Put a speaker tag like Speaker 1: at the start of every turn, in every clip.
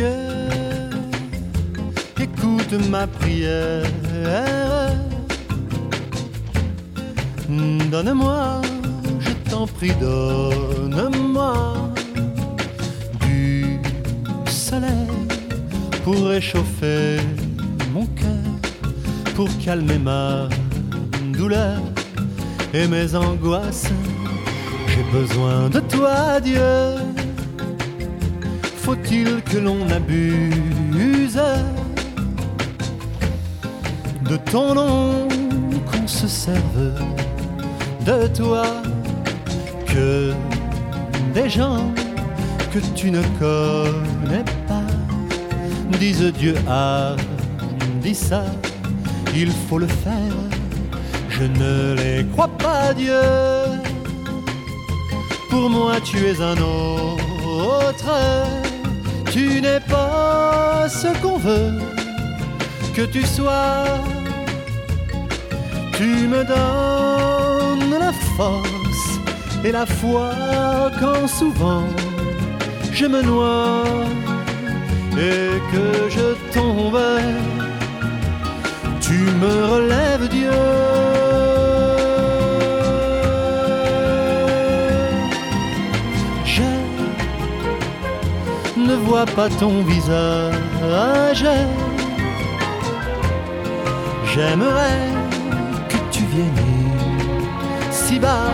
Speaker 1: Dieu, écoute ma prière. Donne-moi, je t'en prie, donne-moi du soleil pour réchauffer mon cœur, pour calmer ma douleur et mes angoisses. J'ai besoin de toi, Dieu. Faut-il que l'on abuse de ton nom, qu'on se serve de toi, que des gens que tu ne connais pas disent Dieu a dit ça, il faut le faire. Je ne les crois pas, Dieu. Pour moi, tu es un autre. Tu n'es pas ce qu'on veut que tu sois. Tu me donnes la force et la foi quand souvent je me noie et que je tombe. Tu me relèves, Dieu. Pas ton visage. J'aimerais que tu viennes si bas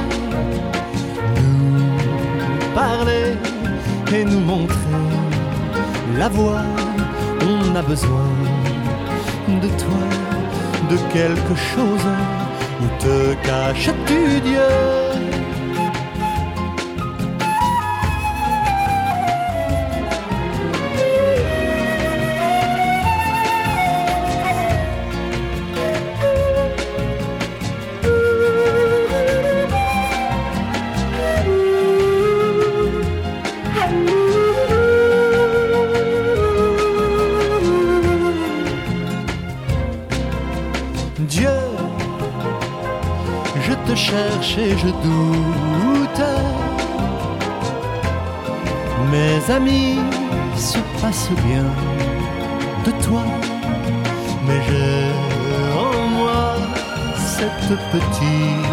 Speaker 1: nous parler et nous montrer la voie. On a besoin de toi, de quelque chose. Où te caches-tu, Dieu,
Speaker 2: petit.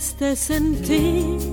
Speaker 2: reste sentir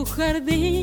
Speaker 2: su jardín.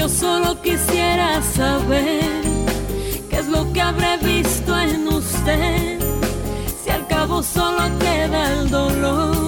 Speaker 2: Yo solo quisiera saber qué es lo que habré visto en usted. Si al cabo solo queda el dolor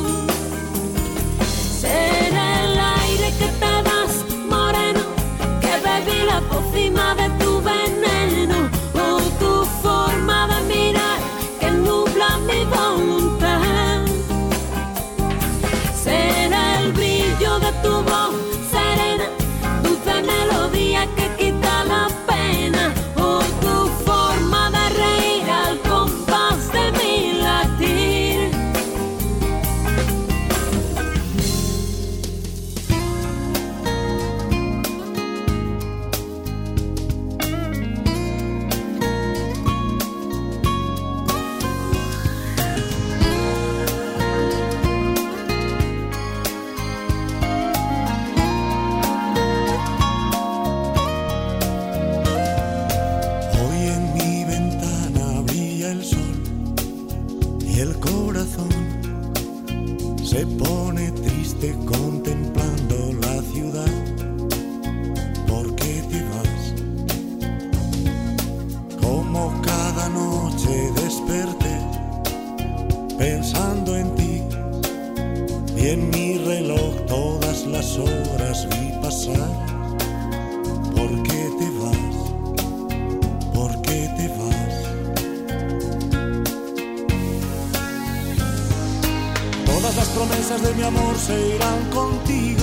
Speaker 2: de mi
Speaker 3: amor se irán contigo.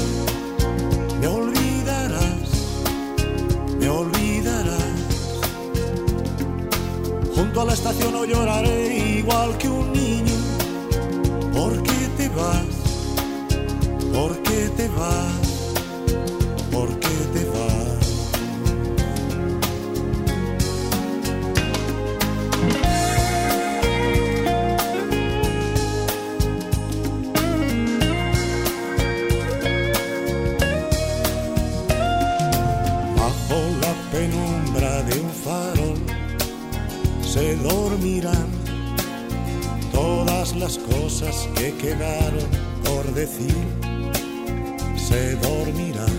Speaker 3: Me olvidarás, me olvidarás. Junto a la estación hoy lloraré igual que un niño. ¿Por qué te vas? ¿Por qué te vas? ¿Por qué te vas? se dormirán todas las cosas que quedaron por decir, se dormirán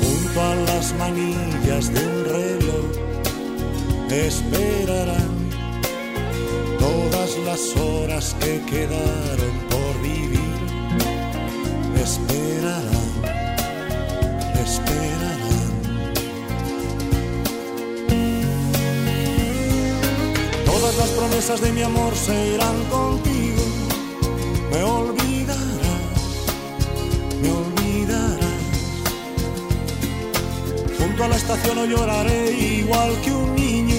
Speaker 3: junto a las manillas de un reloj, esperarán todas las horas que quedaron por promesas de mi amor se irán contigo. Me olvidarás, me olvidarás. Junto a la estación hoy lloraré igual que un niño.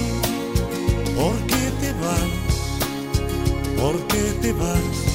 Speaker 3: ¿Por qué te vas? ¿Por qué te vas?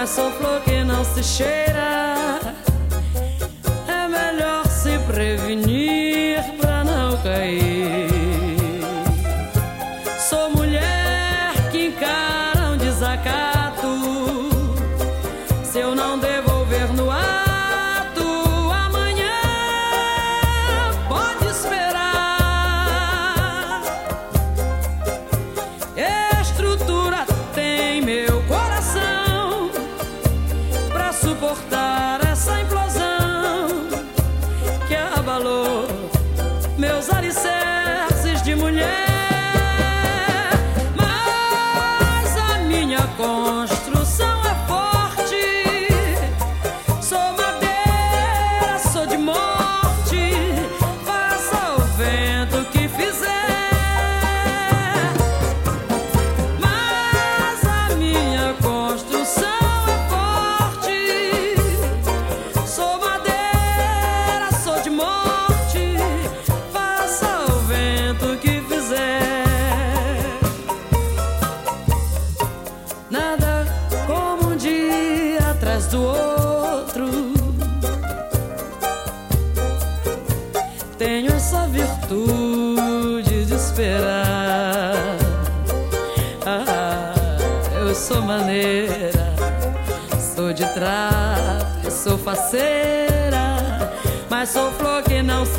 Speaker 2: É
Speaker 4: mas sou flor que não se cheira.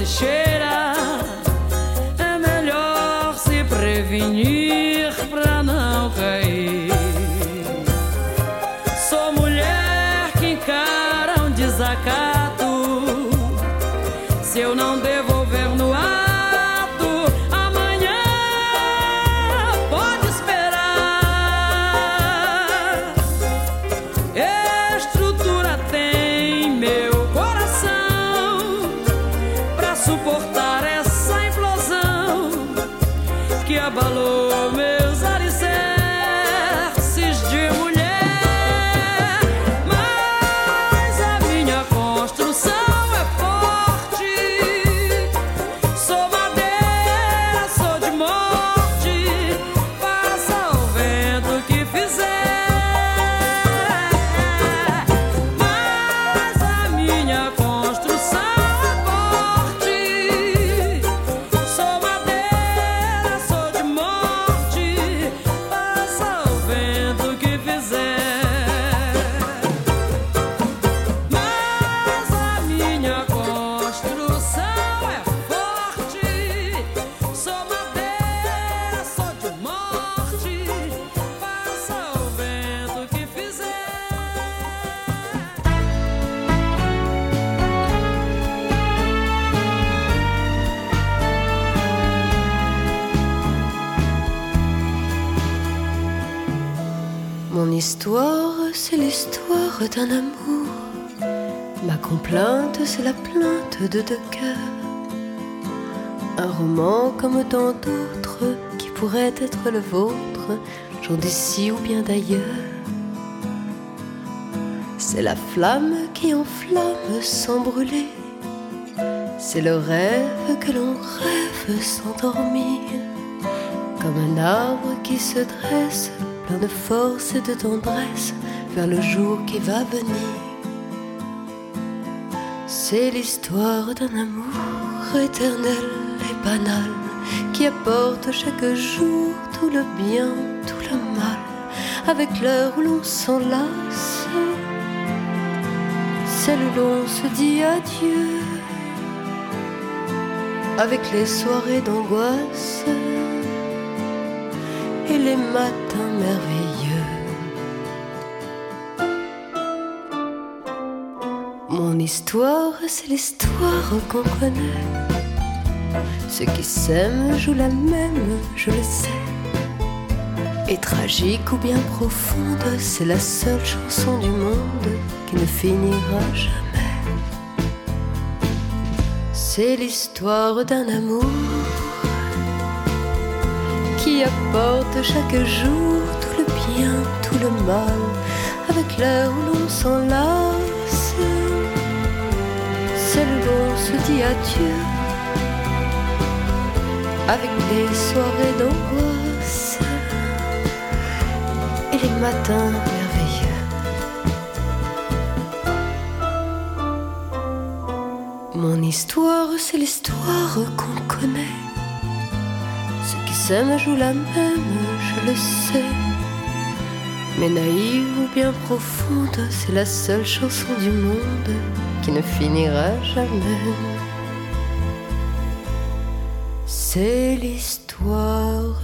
Speaker 4: Que não de
Speaker 5: deux. Un roman comme tant d'autres qui pourrait être le vôtre, j'en d'ici ou bien d'ailleurs. C'est la flamme qui enflamme sans brûler. C'est le rêve que l'on rêve sans dormir. Comme un arbre qui se dresse, plein de force et de tendresse, vers le jour qui va venir. C'est l'histoire d'un amour éternel et banal, qui apporte chaque jour tout le bien, tout le mal, avec l'heure où l'on s'enlace, celle où l'on se dit adieu, avec les soirées d'angoisse et les matins merveilleux. Mon histoire, c'est l'histoire qu'on connaît. Ceux qui s'aiment jouent la même, je le sais. Et tragique ou bien profonde, c'est la seule chanson du monde qui ne finira jamais. C'est l'histoire d'un amour qui apporte chaque jour tout le bien, tout le mal, avec l'heure où l'on s'enlace, dit adieu, avec les soirées d'angoisse et les matins merveilleux? Mon histoire, c'est l'histoire qu'on connaît. Ceux qui s'aiment jouent la même, je le sais. Mais naïve ou bien profonde, c'est la seule chanson du monde qui ne finira jamais. C'est l'histoire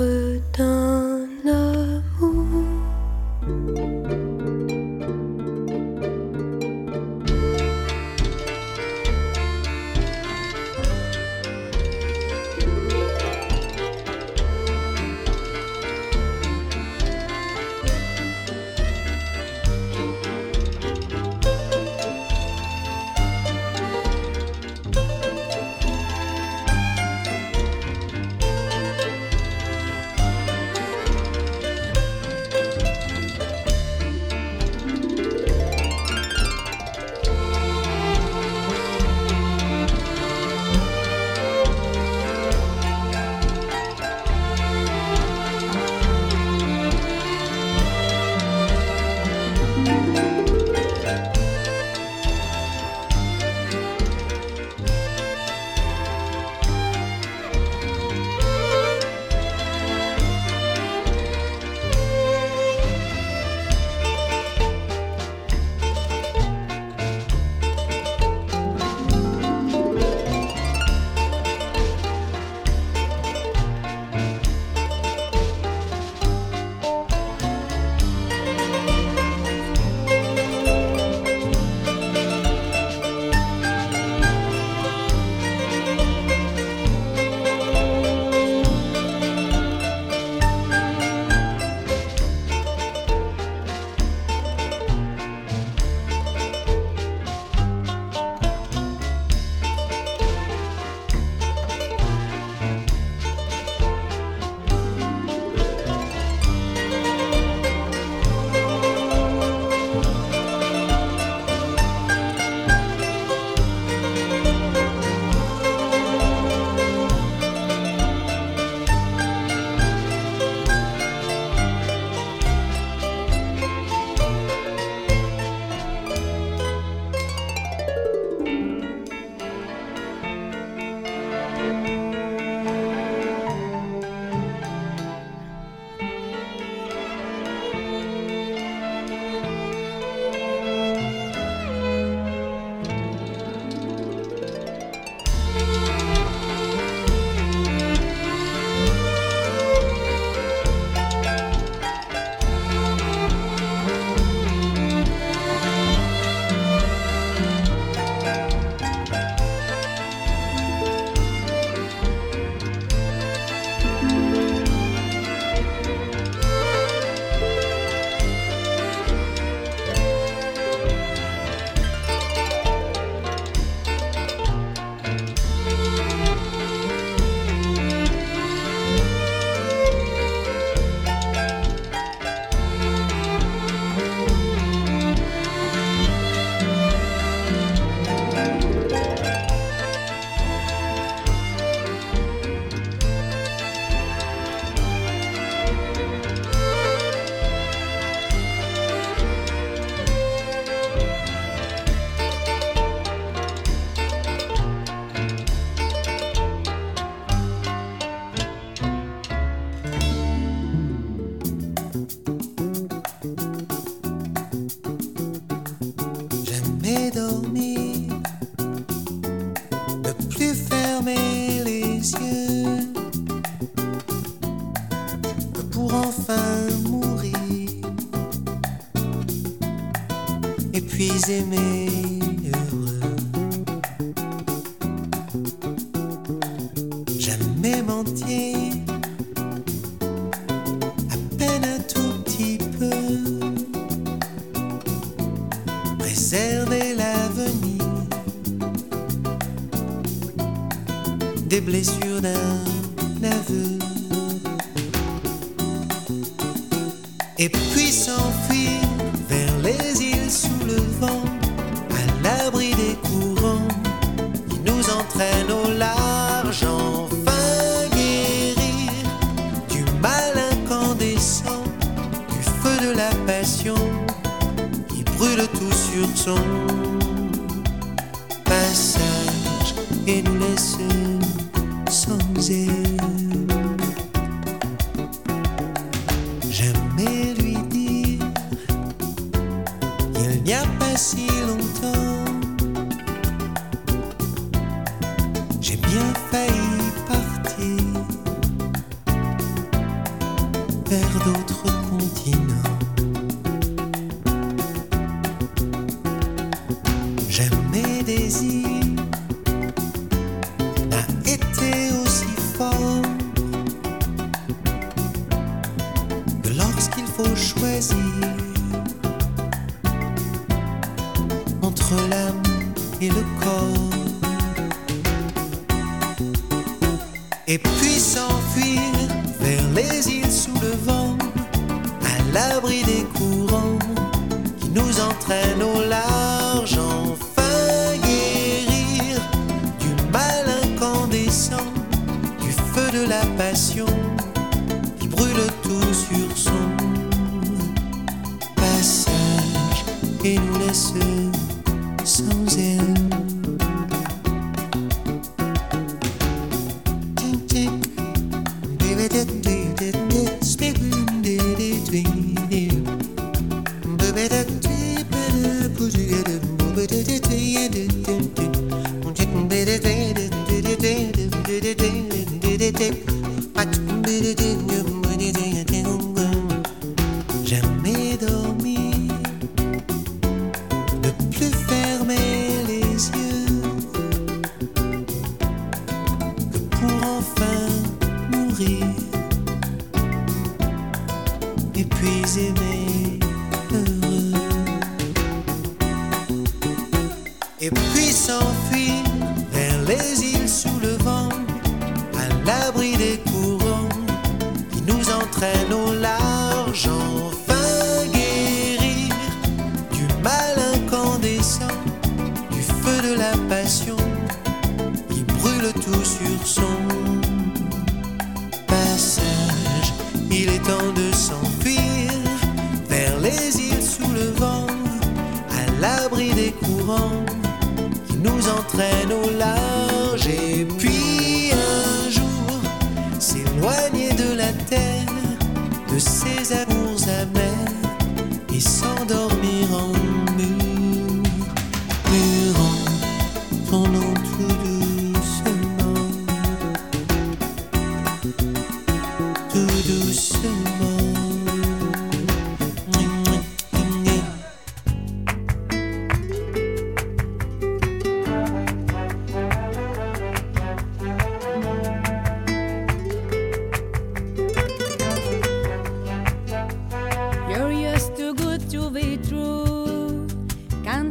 Speaker 6: comes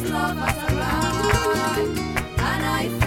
Speaker 7: Et je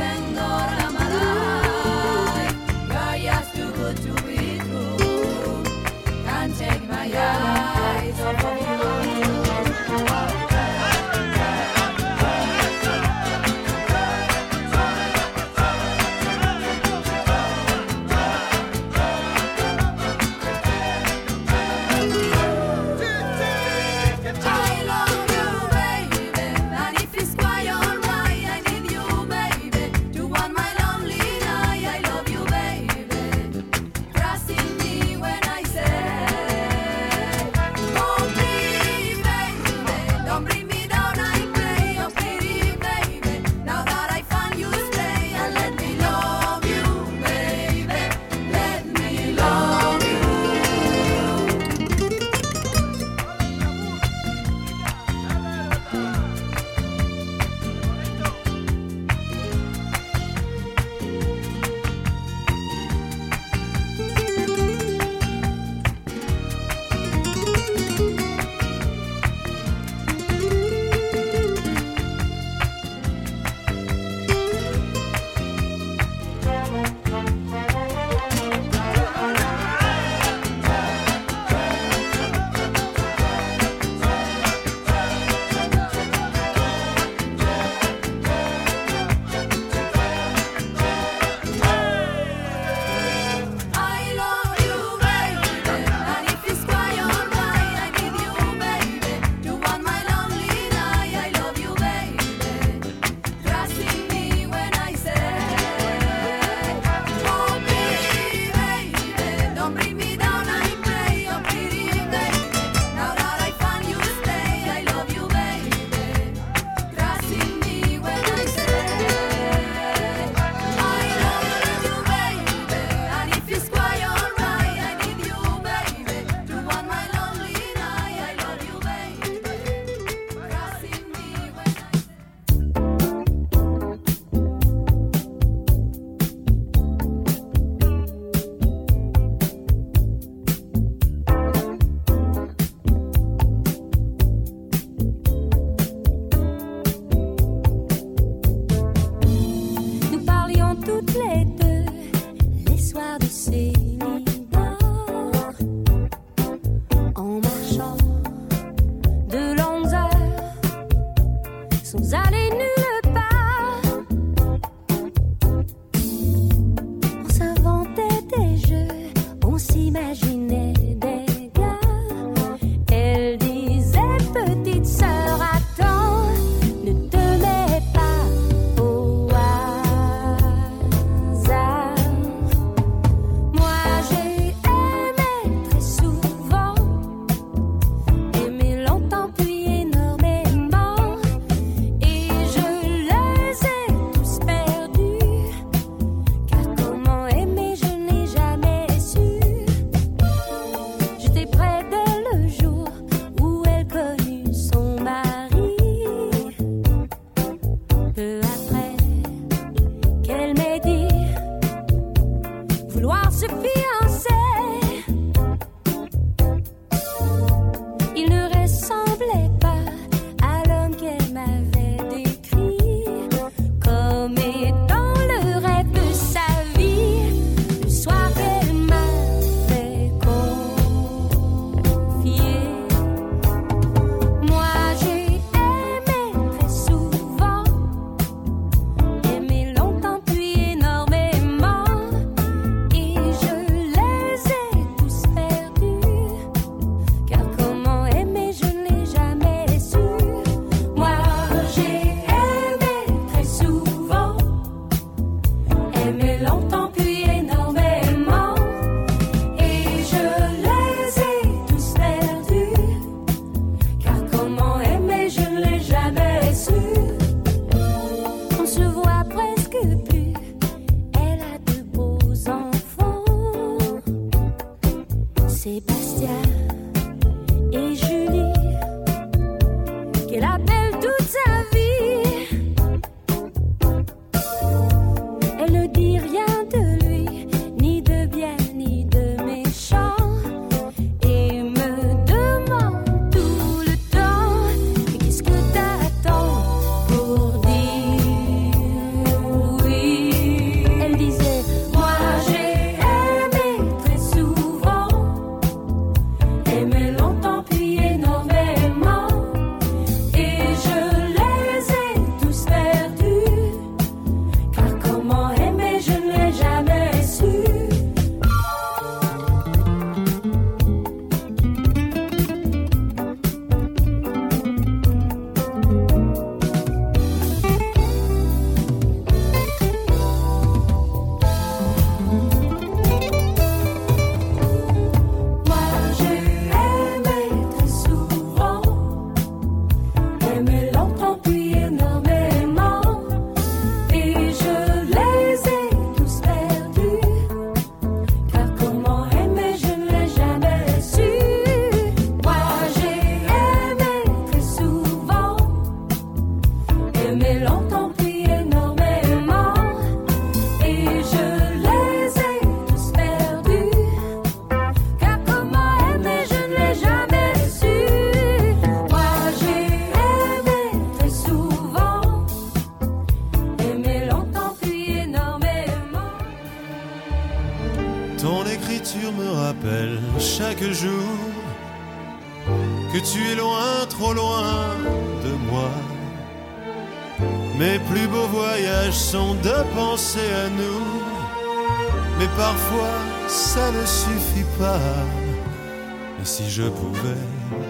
Speaker 8: je
Speaker 9: pouvais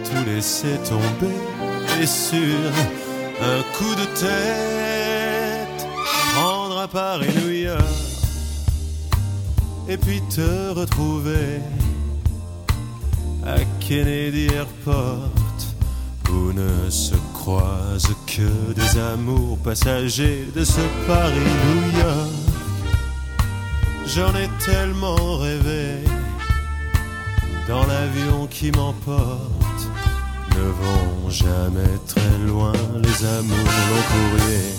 Speaker 9: tout laisser tomber et sur un coup de tête, prendre à Paris, New York et puis te retrouver à Kennedy Airport où ne se croisent que des amours passagers de ce Paris-New York. J'en ai tellement rêvé dans l'avion qui m'emporte. Ne vont jamais très loin les amours long courrier.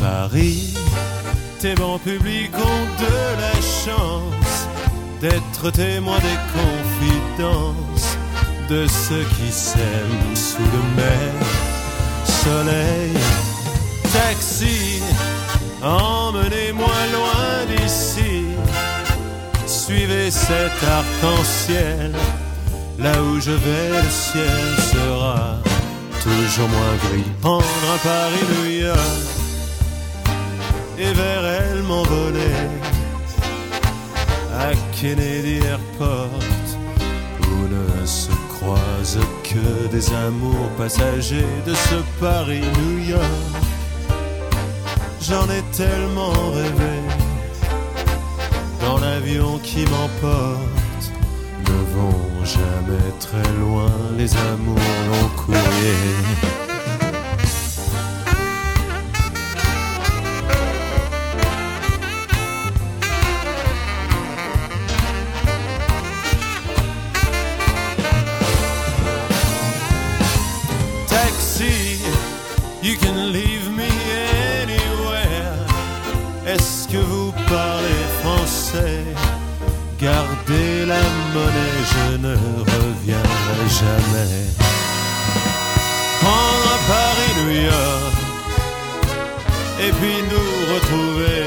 Speaker 9: Paris, tes bancs publics ont de la chance d'être témoins des confidences de ceux qui s'aiment sous le mer. Soleil, taxi, emmenez-moi loin d'ici. Suivez cet arc-en-ciel, là où je vais, le ciel sera toujours moins gris. Prendre un Paris, New York et vers elle m'envoler à Kennedy Airport où ne se croisent que des amours passagers de ce Paris New York. J'en ai tellement rêvé dans l'avion qui m'emporte. Ne vont jamais très loin les amours long courrier. Je ne reviendrai jamais. Prendre à Paris, New York, et puis nous retrouver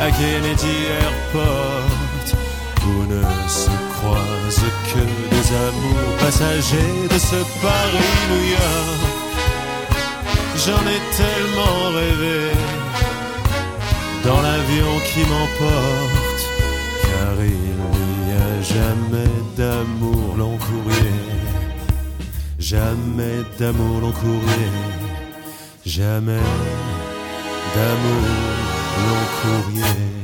Speaker 9: à Kennedy Airport où ne se croisent que des amours passagers de ce Paris New York. J'en ai tellement rêvé dans l'avion qui m'emporte, jamais d'amour long courrier, jamais d'amour long courrier, jamais d'amour long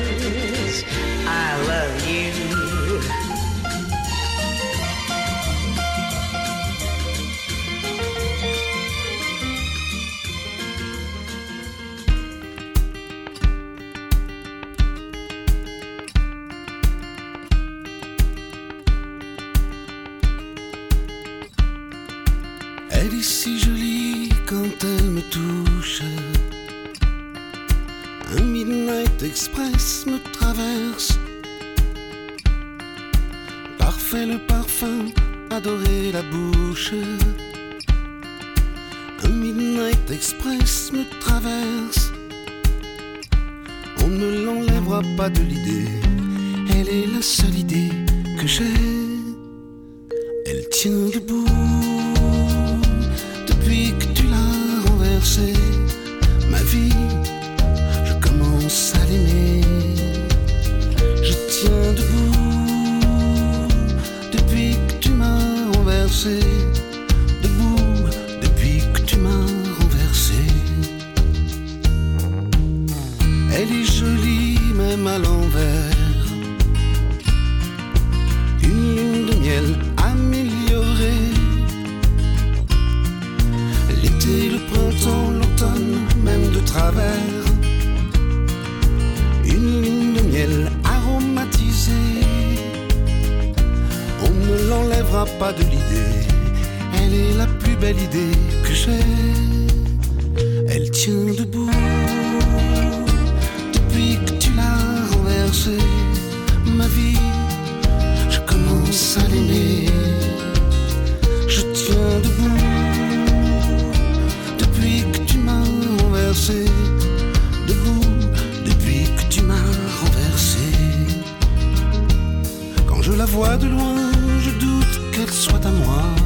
Speaker 10: pas de l'idée. Elle est la plus belle idée que j'ai. qu'il soit à moi.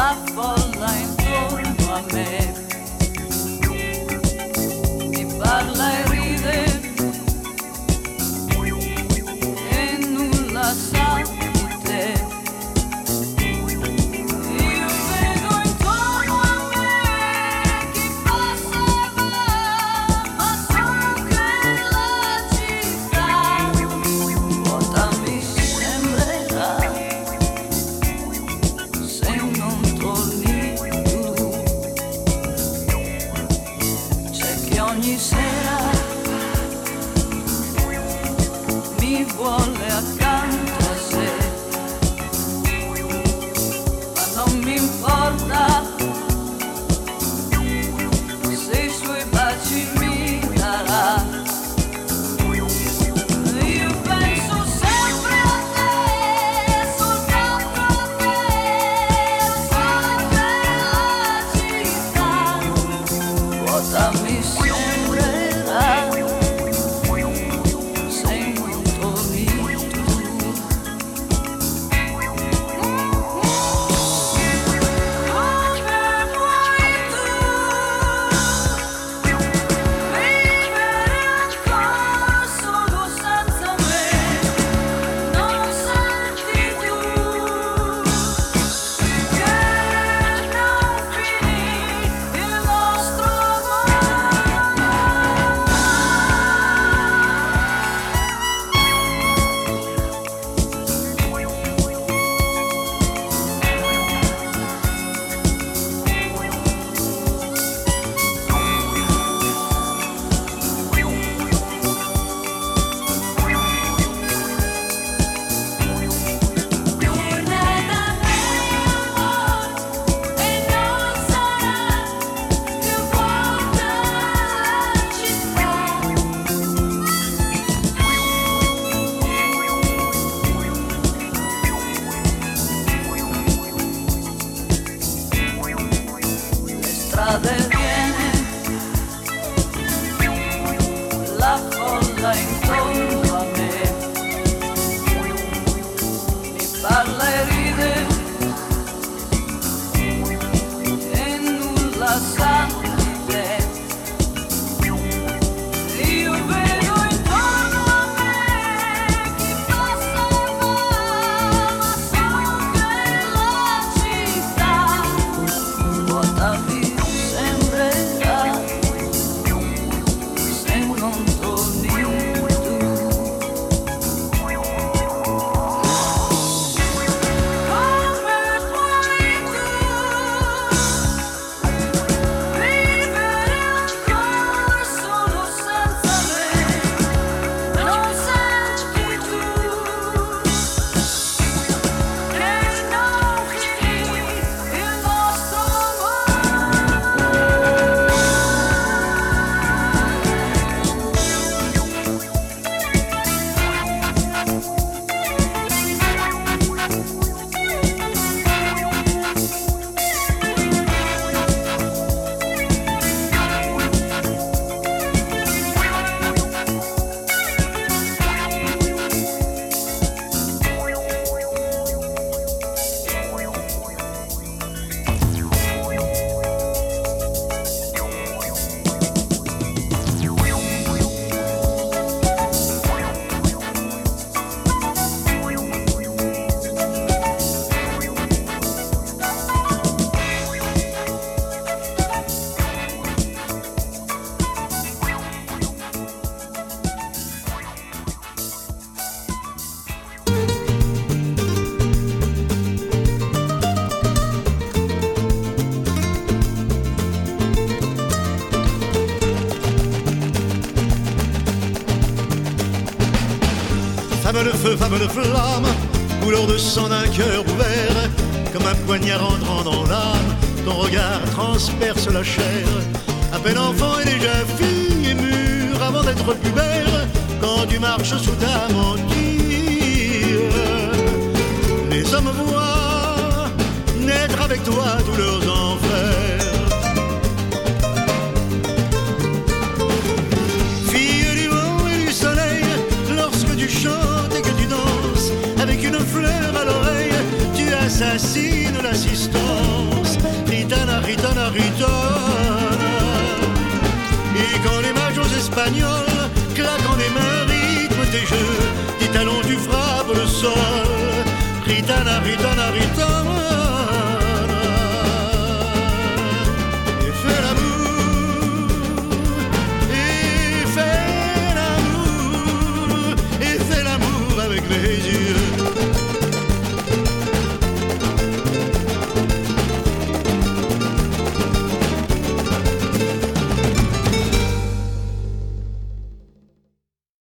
Speaker 10: la folla intorno a me.
Speaker 9: Femme de flamme, couleur de sang d'un cœur ouvert, comme un poignard entrant dans l'âme, ton regard transperce la chair. À peine enfant et déjà fille et mûre avant d'être pubère, quand tu marches sous ta mantille. Les hommes voient naître avec toi tous leurs l'assistance. Ritana, ritana, ritana. Et quand les majos espagnols claquent en des mains, rythment tes jeux, tes talons, tu frappes le sol. Ritana, ritana, ritana.